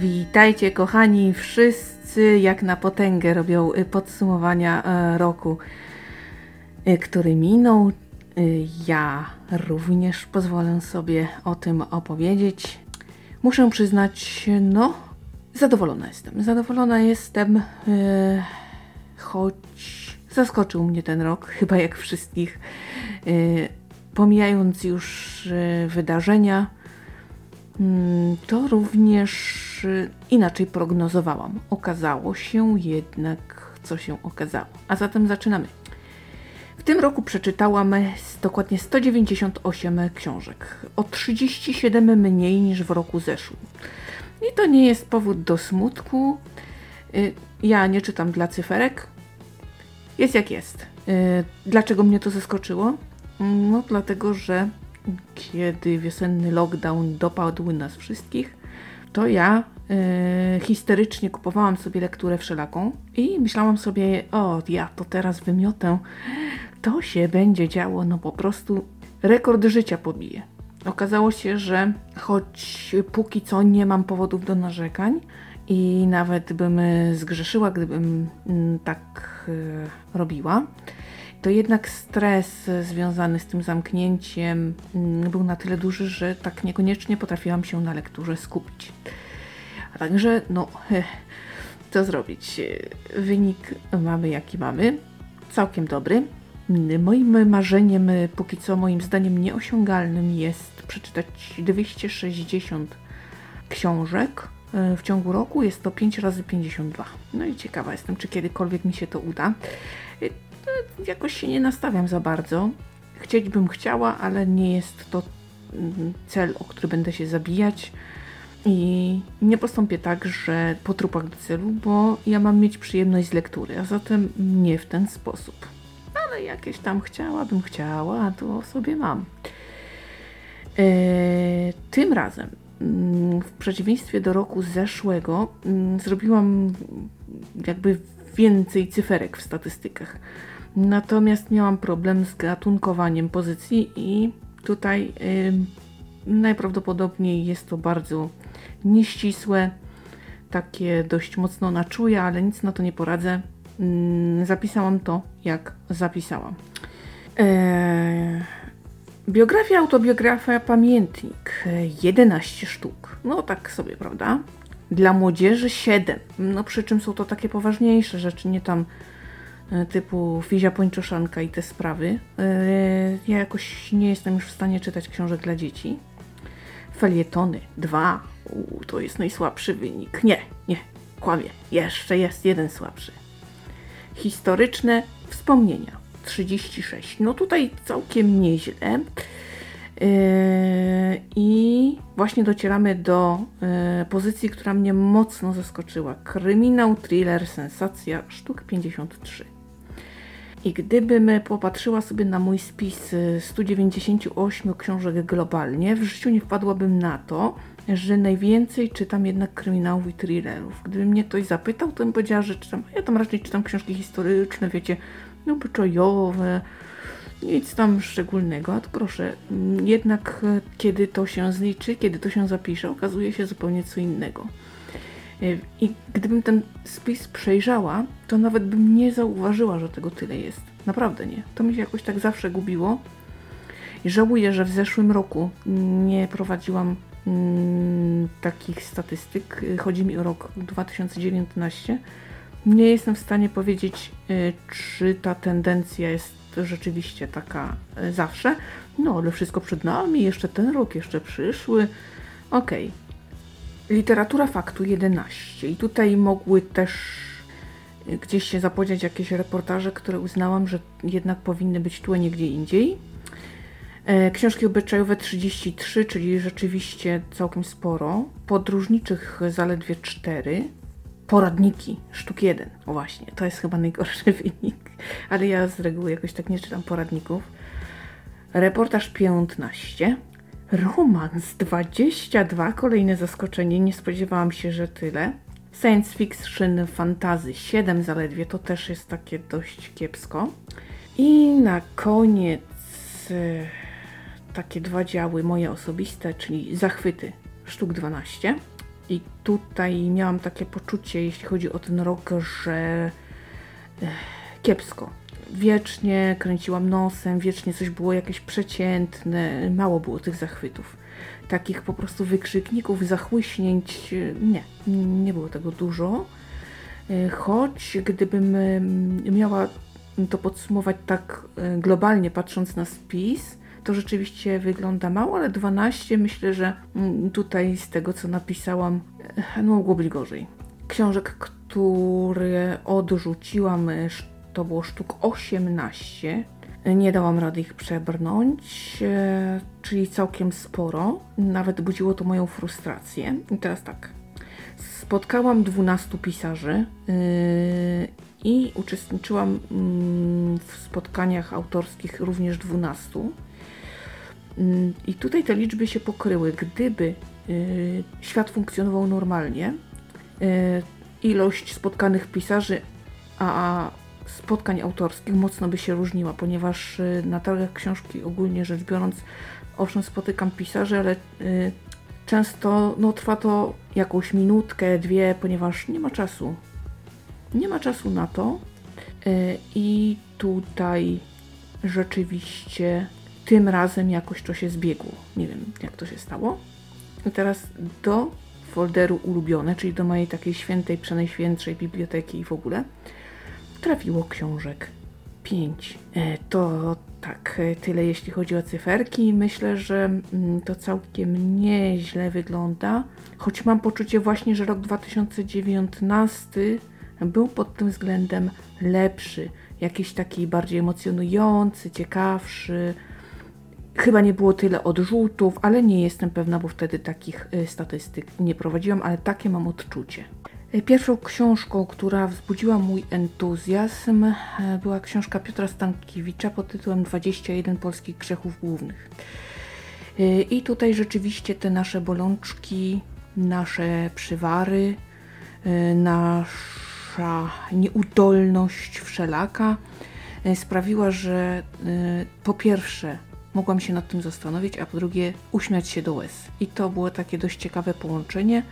Witajcie kochani, wszyscy jak na potęgę robią y, podsumowania e, roku, y, który minął. Y, Ja również pozwolę sobie o tym opowiedzieć. Muszę przyznać, no, zadowolona jestem. Zadowolona jestem, choć zaskoczył mnie ten rok, chyba jak wszystkich. Pomijając już wydarzenia, To również y, inaczej prognozowałam. Okazało się jednak, co się okazało. A zatem zaczynamy. W tym roku przeczytałam dokładnie 198 książek, o 37 mniej niż w roku zeszłym. I to nie jest powód do smutku. Y, Ja nie czytam dla cyferek. Jest jak jest. Y, Dlaczego mnie to zaskoczyło? No, dlatego, że kiedy wiosenny lockdown dopadł nas wszystkich, to ja e, histerycznie kupowałam sobie lekturę wszelaką i myślałam sobie, o ja to teraz wymiotę, to się będzie działo, no po prostu rekord życia pobije. Okazało się, że choć póki co nie mam powodów do narzekań i nawet bym zgrzeszyła, gdybym mm, tak e, robiła, to jednak stres e, związany z tym zamknięciem mm, był na tyle duży, że tak niekoniecznie potrafiłam się na lekturze skupić. A także, no, co zrobić? E, Wynik mamy jaki mamy, całkiem dobry. Mm, Moim marzeniem, e, póki co moim zdaniem nieosiągalnym jest przeczytać 260 książek w ciągu roku. Jest to 5 razy 52. No i ciekawa jestem, czy kiedykolwiek mi się to uda. Jakoś się nie nastawiam za bardzo. Chcieć bym chciała, ale nie jest to mm, cel, o który będę się zabijać. I nie postąpię tak, że po trupach do celu, bo ja mam mieć przyjemność z lektury, a zatem nie w ten sposób. Ale jakieś tam chciałabym, chciała, to sobie mam. Eee, tym razem, mm, w przeciwieństwie do roku zeszłego, mm, zrobiłam jakby więcej cyferek w statystykach. Natomiast miałam problem z gatunkowaniem pozycji i tutaj najprawdopodobniej jest to bardzo nieścisłe, takie dość mocno na czuje, ale nic na to nie poradzę. Ym, Zapisałam to, jak zapisałam. Eee, biografia, autobiografia, pamiętnik. e, 11 sztuk. No tak sobie, prawda? Dla młodzieży 7. No przy czym są to takie poważniejsze rzeczy, nie tam e, typu Fizia Pończoszanka i te sprawy. E, Ja jakoś nie jestem już w stanie czytać książek dla dzieci. Felietony 2. U, to jest najsłabszy wynik. Nie, nie, kłamie. Jeszcze jest jeden słabszy. Historyczne wspomnienia 36. No tutaj całkiem nieźle. Yy, I właśnie docieramy do yy, pozycji, która mnie mocno zaskoczyła. Kryminał, thriller, sensacja, sztuk 53. I gdybym popatrzyła sobie na mój spis y, 198 książek globalnie, w życiu nie wpadłabym na to, że najwięcej czytam jednak kryminałów i thrillerów. Gdyby mnie ktoś zapytał, to bym powiedziała, że czytam, ja tam raczej czytam książki historyczne, wiecie, no obyczajowe, nic tam szczególnego, a proszę, jednak kiedy to się zliczy, kiedy to się zapisze, okazuje się zupełnie co innego. E, I gdybym ten spis przejrzała, to nawet bym nie zauważyła, że tego tyle jest. Naprawdę nie. To mi się jakoś tak zawsze gubiło. I żałuję, że w zeszłym roku nie prowadziłam mm, takich statystyk. Y, Chodzi mi o rok 2019. Nie jestem w stanie powiedzieć, y, czy ta tendencja jest rzeczywiście taka y, zawsze. No, ale wszystko przed nami, jeszcze ten rok, jeszcze przyszły. Okej. Literatura faktu 11. I tutaj mogły też y, gdzieś się zapodziać jakieś reportaże, które uznałam, że jednak powinny być tu, a nie gdzie indziej. E, Książki obyczajowe 33, czyli rzeczywiście całkiem sporo. Podróżniczych zaledwie 4. Poradniki, sztuk 1. O właśnie, to jest chyba najgorszy wynik. Ale ja z reguły jakoś tak nie czytam poradników. Reportaż 15. Romans 22. Kolejne zaskoczenie. Nie spodziewałam się, że tyle. Science fiction, fantazy 7 zaledwie. To też jest takie dość kiepsko. I na koniec e, takie dwa działy moje osobiste, czyli zachwyty sztuk 12 I tutaj miałam takie poczucie, jeśli chodzi o ten rok, że ech, kiepsko. Wiecznie kręciłam nosem, wiecznie coś było jakieś przeciętne, mało było tych zachwytów. Takich po prostu wykrzykników, zachłyśnięć, nie, nie było tego dużo. E, choć gdybym miała to podsumować tak e, globalnie, patrząc na spis, to rzeczywiście wygląda mało, ale 12 myślę, że mm, tutaj z tego co napisałam, e, no, mogło być gorzej. Książek, które odrzuciłam, to było sztuk 18. Nie dałam rady ich przebrnąć, czyli całkiem sporo. Nawet budziło to moją frustrację. I teraz tak. Spotkałam 12 pisarzy yy, i uczestniczyłam yy, w spotkaniach autorskich również 12. Yy, I tutaj te liczby się pokryły. Gdyby yy, świat funkcjonował normalnie, ilość spotkanych pisarzy, a spotkań autorskich mocno by się różniła, ponieważ yy, na targach książki ogólnie rzecz biorąc, owszem spotykam pisarzy, ale Często no, trwa to jakąś minutkę, dwie, ponieważ nie ma czasu. Nie ma czasu na to. E, I tutaj rzeczywiście tym razem jakoś to się zbiegło. Nie wiem, jak to się stało. I teraz do folderu ulubione, czyli do mojej takiej świętej, przenajświętszej biblioteki i w ogóle, trafiło książek 5. E, to tak, e, tyle jeśli chodzi o cyferki. Myślę, że mm, to całkiem nieźle wygląda, choć mam poczucie właśnie, że rok 2019 był pod tym względem lepszy, jakiś taki bardziej emocjonujący, ciekawszy. Chyba nie było tyle odrzutów, ale nie jestem pewna, bo wtedy takich e, statystyk nie prowadziłam, ale takie mam odczucie. E, pierwszą książką, która wzbudziła mój entuzjazm, e, była książka Piotra Stankiewicza pod tytułem 21 polskich grzechów głównych. E, I tutaj rzeczywiście te nasze bolączki, nasze przywary, nasza nieudolność wszelaka sprawiła, że po pierwsze mogłam się nad tym zastanowić, a po drugie uśmiać się do łez. I to było takie dość ciekawe połączenie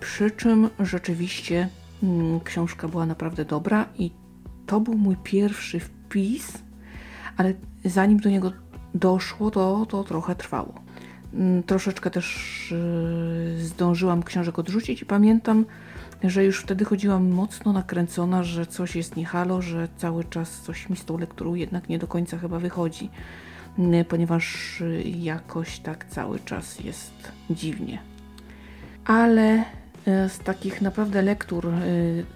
przy czym rzeczywiście mm, książka była naprawdę dobra i to był mój pierwszy wpis, ale zanim do niego doszło, to, to trochę trwało. Mm, troszeczkę też e, zdążyłam książek odrzucić i pamiętam, że już wtedy chodziłam mocno nakręcona, że coś jest niehalo, że cały czas coś mi z tą lekturą jednak nie do końca chyba wychodzi, mm, ponieważ jakoś tak cały czas jest dziwnie ale e, z takich naprawdę lektur, e,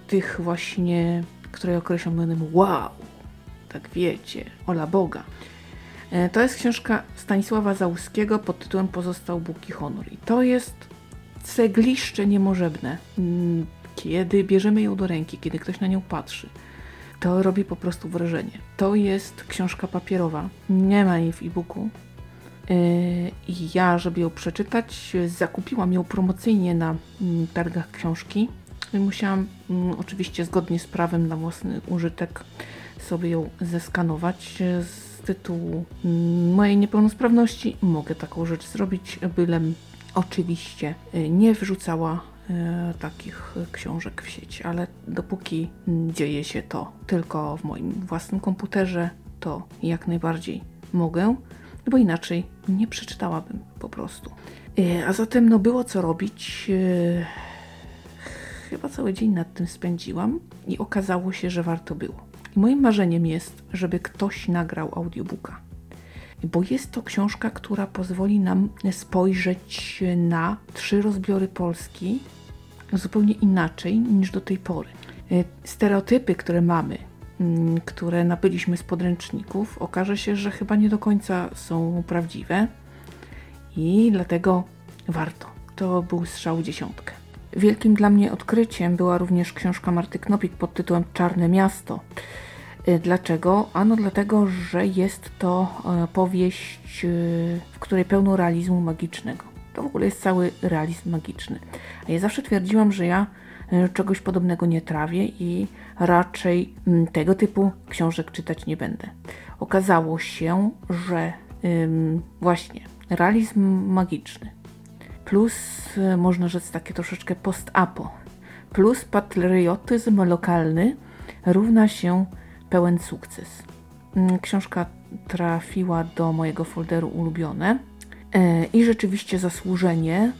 tych właśnie, które określam mianem wow, tak wiecie, ola Boga. E, to jest książka Stanisława Załuskiego pod tytułem Pozostał Bóg i Honor. I to jest cegliszcze niemożebne. Mm, kiedy bierzemy ją do ręki, kiedy ktoś na nią patrzy, to robi po prostu wrażenie. To jest książka papierowa. Nie ma jej w e-booku. Yy, I ja, żeby ją przeczytać, zakupiłam ją promocyjnie na mm, targach książki. Musiałam mm, oczywiście zgodnie z prawem na własny użytek sobie ją zeskanować. Z tytułu mm, mojej niepełnosprawności mogę taką rzecz zrobić, bylem oczywiście y, nie wrzucała takich książek w sieć, ale dopóki dzieje się to tylko w moim własnym komputerze, to jak najbardziej mogę bo inaczej nie przeczytałabym po prostu. E, a zatem no było co robić. E, chyba cały dzień nad tym spędziłam i okazało się, że warto było. I moim marzeniem jest, żeby ktoś nagrał audiobooka. Bo jest to książka, która pozwoli nam spojrzeć na trzy rozbiory Polski zupełnie inaczej niż do tej pory. E, stereotypy, które mamy które nabyliśmy z podręczników, okaże się, że chyba nie do końca są prawdziwe i dlatego warto. To był strzał dziesiątkę. Wielkim dla mnie odkryciem była również książka Marty Knopik pod tytułem Czarne Miasto. Y, dlaczego? Ano dlatego, że jest to e, powieść, y, w której pełno realizmu magicznego. To w ogóle jest cały realizm magiczny. A ja zawsze twierdziłam, że ja e, czegoś podobnego nie trawię i raczej mm, tego typu książek czytać nie będę. Okazało się, że ym, właśnie realizm magiczny plus e, można rzec takie troszeczkę post-apo, plus patriotyzm lokalny równa się pełen sukces. Mm, książka trafiła do mojego folderu ulubione e, i rzeczywiście zasłużenie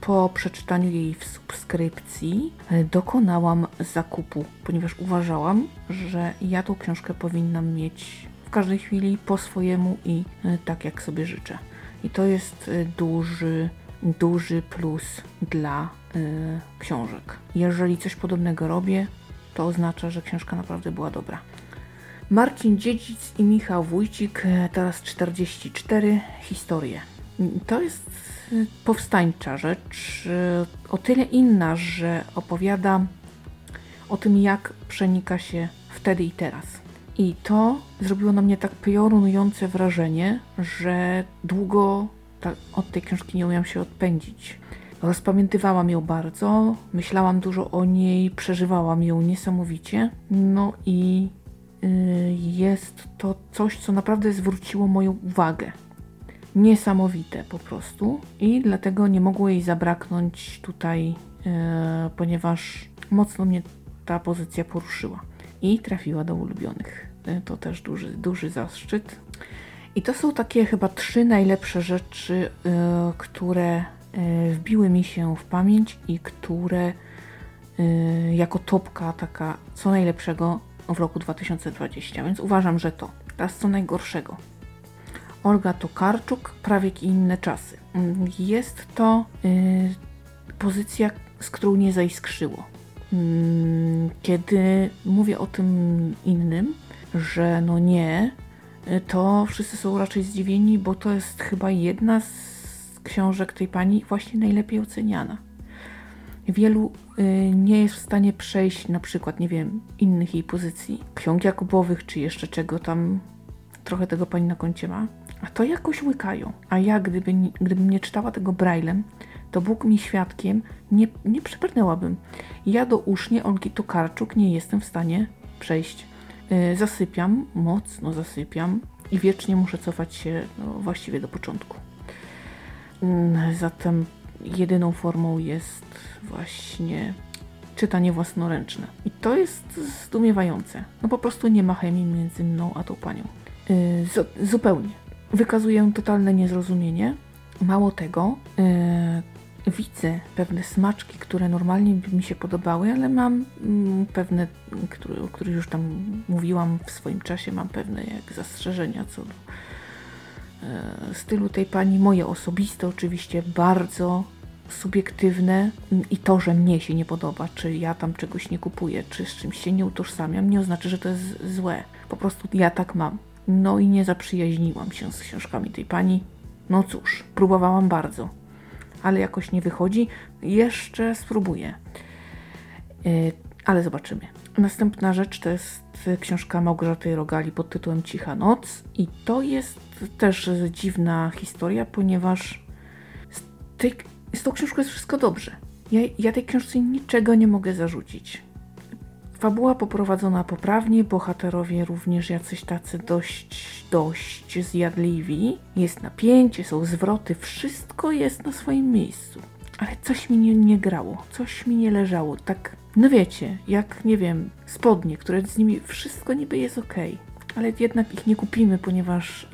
po przeczytaniu jej w subskrypcji dokonałam zakupu, ponieważ uważałam, że ja tą książkę powinnam mieć w każdej chwili po swojemu i tak jak sobie życzę. I to jest duży, duży plus dla książek. Jeżeli coś podobnego robię, to oznacza, że książka naprawdę była dobra. Marcin Dziedzic i Michał Wójcik, teraz 44, historie. To jest powstańcza rzecz, o tyle inna, że opowiada o tym, jak przenika się wtedy i teraz. I to zrobiło na mnie tak piorunujące wrażenie, że długo ta, od tej książki nie umiałam się odpędzić. Rozpamiętywałam ją bardzo, myślałam dużo o niej, przeżywałam ją niesamowicie. No i yy, jest to coś, co naprawdę zwróciło moją uwagę. Niesamowite po prostu. I dlatego nie mogło jej zabraknąć tutaj, yy, ponieważ mocno mnie ta pozycja poruszyła i trafiła do ulubionych. E, to też duży, duży zaszczyt. I to są takie chyba trzy najlepsze rzeczy, e, które e, wbiły mi się w pamięć i które jako topka taka co najlepszego w roku 2020, więc uważam, że to. Teraz co najgorszego. Olga Tokarczuk, Prawiek i inne czasy. Jest to pozycja, z którą nie zaiskrzyło. Mm, kiedy mówię o tym innym, że no nie, to wszyscy są raczej zdziwieni, bo to jest chyba jedna z książek tej pani właśnie najlepiej oceniana. Wielu y, nie jest w stanie przejść na przykład, nie wiem, innych jej pozycji, ksiąg Jakubowych, czy jeszcze czego tam trochę tego pani na koncie ma, a to jakoś łykają. A ja, gdyby, gdybym nie czytała tego braillem, to Bóg mi świadkiem, nie, nie. Ja do usznie Olgi Tokarczuk nie jestem w stanie przejść. Yy, zasypiam, mocno zasypiam i wiecznie muszę cofać się no, właściwie do początku. Yy, zatem jedyną formą jest właśnie czytanie własnoręczne. I to jest zdumiewające. No po prostu nie ma chemii między mną a tą panią. Yy, zupełnie. Wykazuję totalne niezrozumienie. Mało tego, yy, widzę pewne smaczki, które normalnie by mi się podobały, ale mam mm, pewne, o których już tam mówiłam w swoim czasie, mam pewne jak zastrzeżenia co do e, stylu tej pani. Moje osobiste oczywiście bardzo subiektywne i to, że mnie się nie podoba, czy ja tam czegoś nie kupuję, czy z czymś się nie utożsamiam, nie oznacza, że to jest złe. Po prostu ja tak mam. No i nie zaprzyjaźniłam się z książkami tej pani. No cóż, próbowałam bardzo ale jakoś nie wychodzi. Jeszcze spróbuję. Y, ale zobaczymy. Następna rzecz to jest książka Małgorzaty Rogali pod tytułem Cicha Noc i to jest też dziwna historia, ponieważ z, tej, z tą książką jest wszystko dobrze. Ja, ja tej książce niczego nie mogę zarzucić. Fabuła poprowadzona poprawnie, bohaterowie również jacyś tacy dość, dość zjadliwi. Jest napięcie, są zwroty, wszystko jest na swoim miejscu. Ale coś mi nie, nie grało, coś mi nie leżało. Tak, no wiecie, jak nie wiem, spodnie, które z nimi wszystko niby jest ok, ale jednak ich nie kupimy, ponieważ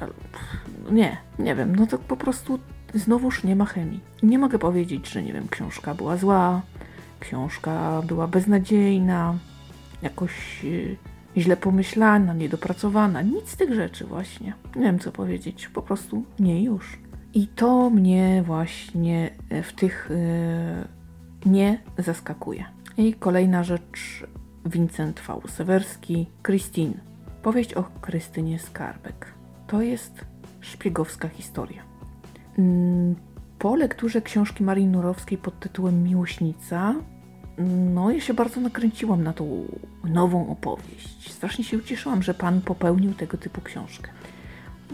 nie, nie wiem, no to po prostu znowuż nie ma chemii. Nie mogę powiedzieć, że nie wiem, książka była zła, książka była beznadziejna, jakoś y, źle pomyślana, niedopracowana. Nic z tych rzeczy właśnie. Nie wiem co powiedzieć, po prostu nie już. I to mnie właśnie e, w tych yy, nie zaskakuje. I kolejna rzecz, Vincent V. Sewerski, Christine. Powieść o Krystynie Skarbek. To jest szpiegowska historia. Mm, po lekturze książki Marii Nurowskiej pod tytułem Miłośnica no, ja się bardzo nakręciłam na tą nową opowieść. Strasznie się ucieszyłam, że pan popełnił tego typu książkę.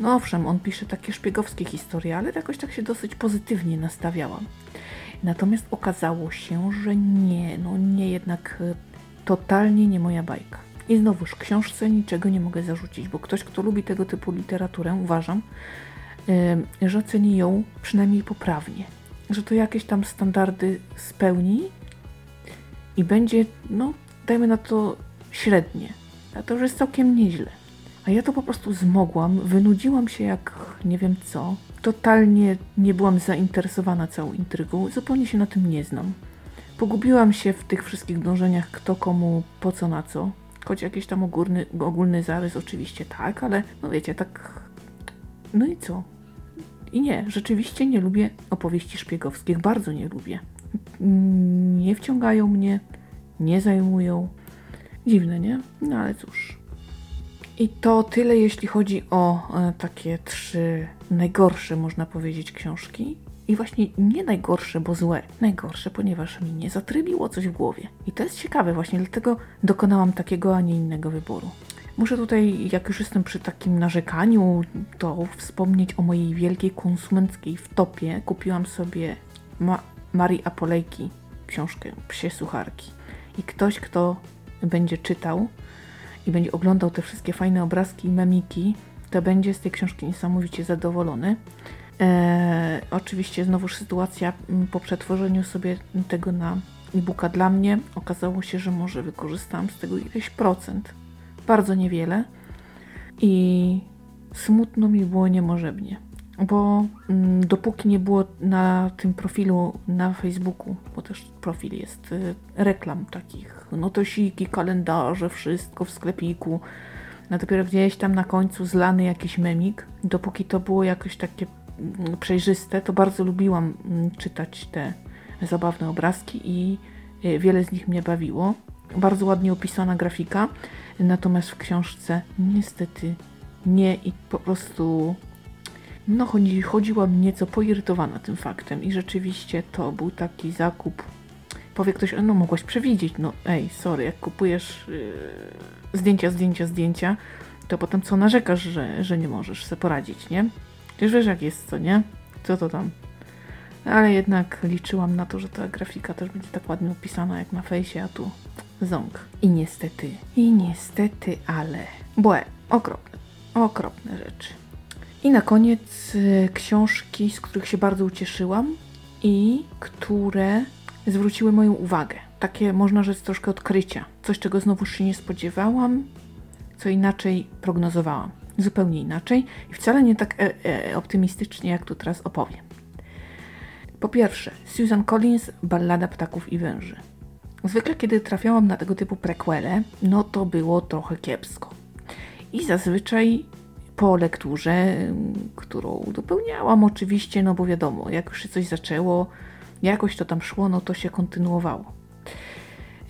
No owszem, on pisze takie szpiegowskie historie, ale jakoś tak się dosyć pozytywnie nastawiałam. Natomiast okazało się, że nie, no nie jednak e, totalnie nie moja bajka. I znowuż książce niczego nie mogę zarzucić, bo ktoś, kto lubi tego typu literaturę, uważam, yy, że oceni ją przynajmniej poprawnie. Że to jakieś tam standardy spełni i będzie, no, dajmy na to średnie. A to już jest całkiem nieźle. A ja to po prostu zmogłam, wynudziłam się jak nie wiem co. Totalnie nie byłam zainteresowana całą intrygą, zupełnie się na tym nie znam. Pogubiłam się w tych wszystkich dążeniach, kto komu, po co, na co. Choć jakiś tam ogólny, ogólny zarys oczywiście tak, ale no wiecie, tak... No i co? I nie, rzeczywiście nie lubię opowieści szpiegowskich, bardzo nie lubię. Nie wciągają mnie, nie zajmują. Dziwne, nie? No ale cóż. I to tyle, jeśli chodzi o e, takie trzy najgorsze, można powiedzieć, książki. I właśnie nie najgorsze, bo złe. Najgorsze, ponieważ mi nie zatrybiło coś w głowie. I to jest ciekawe, właśnie dlatego dokonałam takiego, a nie innego wyboru. Muszę tutaj, jak już jestem przy takim narzekaniu, to wspomnieć o mojej wielkiej konsumenckiej wtopie. Kupiłam sobie Marii Apolejki książkę Psie Sucharki. I ktoś, kto będzie czytał i będzie oglądał te wszystkie fajne obrazki i memiki, to będzie z tej książki niesamowicie zadowolony. E, oczywiście znowuż sytuacja po przetworzeniu sobie tego na e-booka dla mnie okazało się, że może wykorzystałam z tego ileś procent. Bardzo niewiele. I smutno mi było niemożebnie. Bo mm, dopóki nie było na tym profilu na Facebooku, bo też profil jest y, reklam takich, notosiki, kalendarze, wszystko w sklepiku, no dopiero gdzieś tam na końcu zlany jakiś memik, dopóki to było jakoś takie mm, przejrzyste, to bardzo lubiłam mm, czytać te zabawne obrazki i y, wiele z nich mnie bawiło. Bardzo ładnie opisana grafika, natomiast w książce niestety nie i po prostu no chodzi, chodziłam nieco poirytowana tym faktem i rzeczywiście to był taki zakup. Powie ktoś, no mogłaś przewidzieć, no ej, sorry, jak kupujesz yy, zdjęcia, zdjęcia, zdjęcia, to potem co narzekasz, że, że nie możesz sobie poradzić, nie? Już wiesz jak jest, co nie? Co to tam? Ale jednak liczyłam na to, że ta grafika też będzie tak ładnie opisana jak na fejsie, a tu ząg. I niestety, i niestety, ale... Błe, okropne, okropne rzeczy. I na koniec y, książki, z których się bardzo ucieszyłam i które zwróciły moją uwagę. Takie można rzec troszkę odkrycia. Coś, czego znowu się nie spodziewałam, co inaczej prognozowałam. Zupełnie inaczej i wcale nie tak e e optymistycznie, jak tu teraz opowiem. Po pierwsze, Susan Collins, Ballada Ptaków i Węży. Zwykle, kiedy trafiałam na tego typu prequele, no to było trochę kiepsko. I zazwyczaj po lekturze, którą dopełniałam oczywiście, no bo wiadomo, jak już się coś zaczęło, jakoś to tam szło, no to się kontynuowało.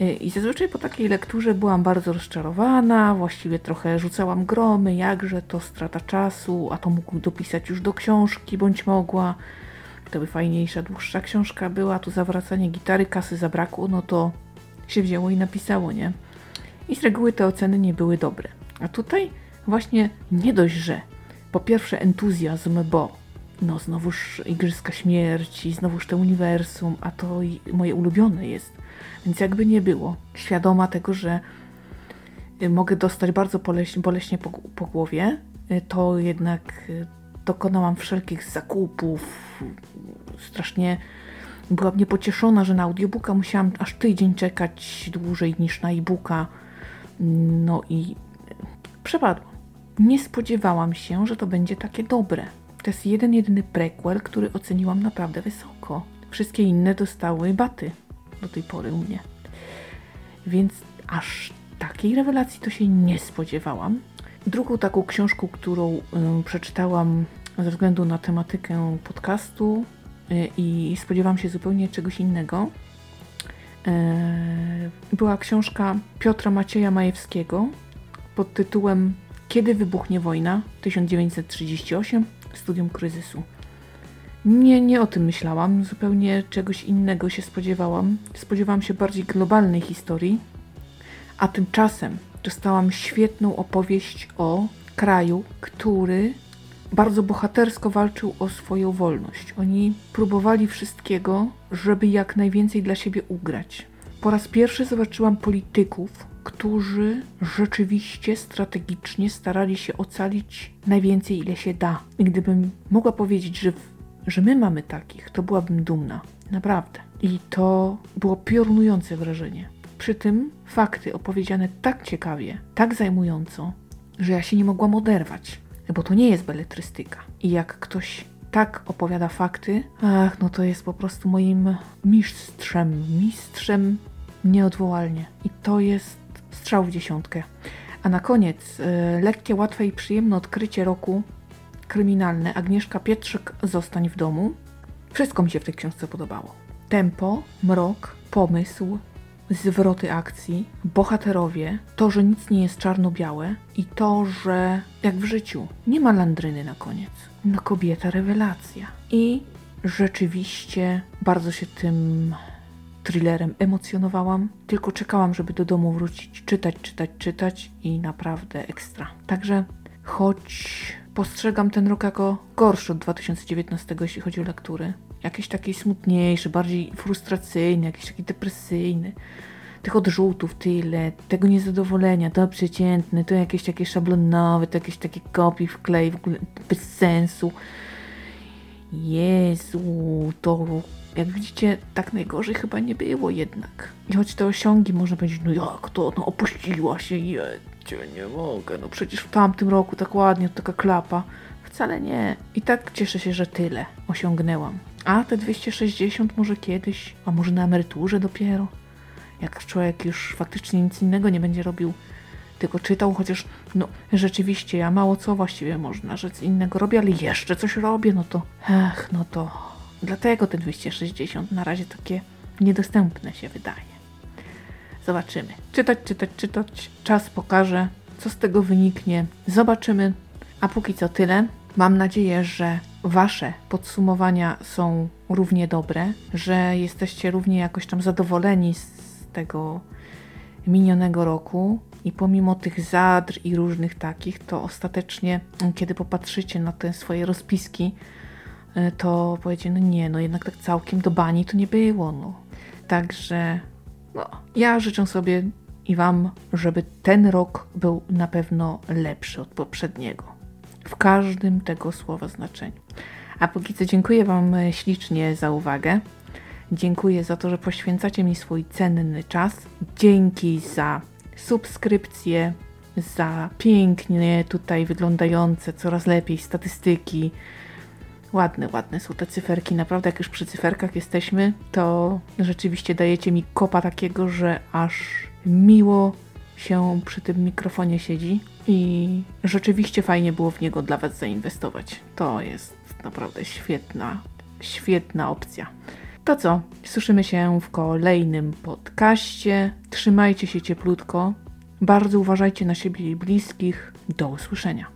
Y, I zazwyczaj po takiej lekturze byłam bardzo rozczarowana, właściwie trochę rzucałam gromy, jakże to strata czasu, a to mógł dopisać już do książki, bądź mogła. Gdyby fajniejsza, dłuższa książka była, tu zawracanie gitary, kasy zabrakło, no to się wzięło i napisało, nie? I z reguły te oceny nie były dobre. A tutaj właśnie nie dość, że po pierwsze entuzjazm, bo no znowuż Igrzyska Śmierci, znowuż to uniwersum, a to moje ulubione jest. Więc jakby nie było, świadoma tego, że y, mogę dostać bardzo boleśnie, boleśnie po, po głowie, y, to jednak y, dokonałam wszelkich zakupów. Strasznie byłam niepocieszona, że na audiobooka musiałam aż tydzień czekać dłużej niż na e-booka. No i przepadłam nie spodziewałam się, że to będzie takie dobre. To jest jeden, jedyny prequel, który oceniłam naprawdę wysoko. Wszystkie inne dostały baty do tej pory u mnie. Więc aż takiej rewelacji to się nie spodziewałam. Drugą taką książką, którą y, przeczytałam ze względu na tematykę podcastu y, i spodziewałam się zupełnie czegoś innego, y, była książka Piotra Macieja Majewskiego pod tytułem kiedy wybuchnie wojna? 1938, studium kryzysu. Nie, nie o tym myślałam, zupełnie czegoś innego się spodziewałam. Spodziewałam się bardziej globalnej historii, a tymczasem dostałam świetną opowieść o kraju, który bardzo bohatersko walczył o swoją wolność. Oni próbowali wszystkiego, żeby jak najwięcej dla siebie ugrać. Po raz pierwszy zobaczyłam polityków, którzy rzeczywiście strategicznie starali się ocalić najwięcej, ile się da. I gdybym mogła powiedzieć, że, że my mamy takich, to byłabym dumna. Naprawdę. I to było piorunujące wrażenie. Przy tym fakty opowiedziane tak ciekawie, tak zajmująco, że ja się nie mogłam oderwać, bo to nie jest beletrystyka. I jak ktoś tak opowiada fakty, ach, no to jest po prostu moim mistrzem, mistrzem nieodwołalnie. I to jest strzał w dziesiątkę. A na koniec y, lekkie, łatwe i przyjemne odkrycie roku kryminalne Agnieszka Pietrzyk Zostań w domu. Wszystko mi się w tej książce podobało. Tempo, mrok, pomysł, zwroty akcji, bohaterowie, to, że nic nie jest czarno-białe i to, że jak w życiu nie ma landryny na koniec. No kobieta rewelacja. I rzeczywiście bardzo się tym thrillerem emocjonowałam, tylko czekałam, żeby do domu wrócić, czytać, czytać, czytać i naprawdę ekstra. Także choć postrzegam ten rok jako gorszy od 2019, jeśli chodzi o lektury, jakiś taki smutniejszy, bardziej frustracyjny, jakiś taki depresyjny. Tych odrzutów tyle, tego niezadowolenia, to przeciętne, to jakieś takie szablonowe, to jakieś takie kopii w klej, w ogóle bez sensu. Jezu, to jak widzicie, tak najgorzej chyba nie było jednak. I choć te osiągi można powiedzieć, no jak to, no opuściła się, jedzie, nie mogę, no przecież w tamtym roku tak ładnie, taka klapa. Wcale nie. I tak cieszę się, że tyle osiągnęłam. A te 260 może kiedyś, a może na emeryturze dopiero. Jak człowiek już faktycznie nic innego nie będzie robił, tylko czytał, chociaż no rzeczywiście ja mało co właściwie można rzec innego robię, ale jeszcze coś robię, no to ech, no to dlatego te 260 na razie takie niedostępne się wydaje. Zobaczymy. Czytać, czytać, czytać. Czas pokaże, co z tego wyniknie. Zobaczymy. A póki co tyle. Mam nadzieję, że Wasze podsumowania są równie dobre, że jesteście równie jakoś tam zadowoleni z tego minionego roku i pomimo tych zadr i różnych takich, to ostatecznie, kiedy popatrzycie na te swoje rozpiski, to powiecie, no nie, no jednak tak całkiem do bani to nie było, no. Także, no, ja życzę sobie i Wam, żeby ten rok był na pewno lepszy od poprzedniego w każdym tego słowa znaczeniu. A póki co dziękuję Wam e, ślicznie za uwagę. Dziękuję za to, że poświęcacie mi swój cenny czas. Dzięki za subskrypcje, za pięknie tutaj wyglądające coraz lepiej statystyki. Ładne, ładne są te cyferki. Naprawdę, jak już przy cyferkach jesteśmy, to rzeczywiście dajecie mi kopa takiego, że aż miło się przy tym mikrofonie siedzi i rzeczywiście fajnie było w niego dla Was zainwestować. To jest naprawdę świetna, świetna opcja. To co? Słyszymy się w kolejnym podcaście. Trzymajcie się cieplutko. Bardzo uważajcie na siebie i bliskich. Do usłyszenia.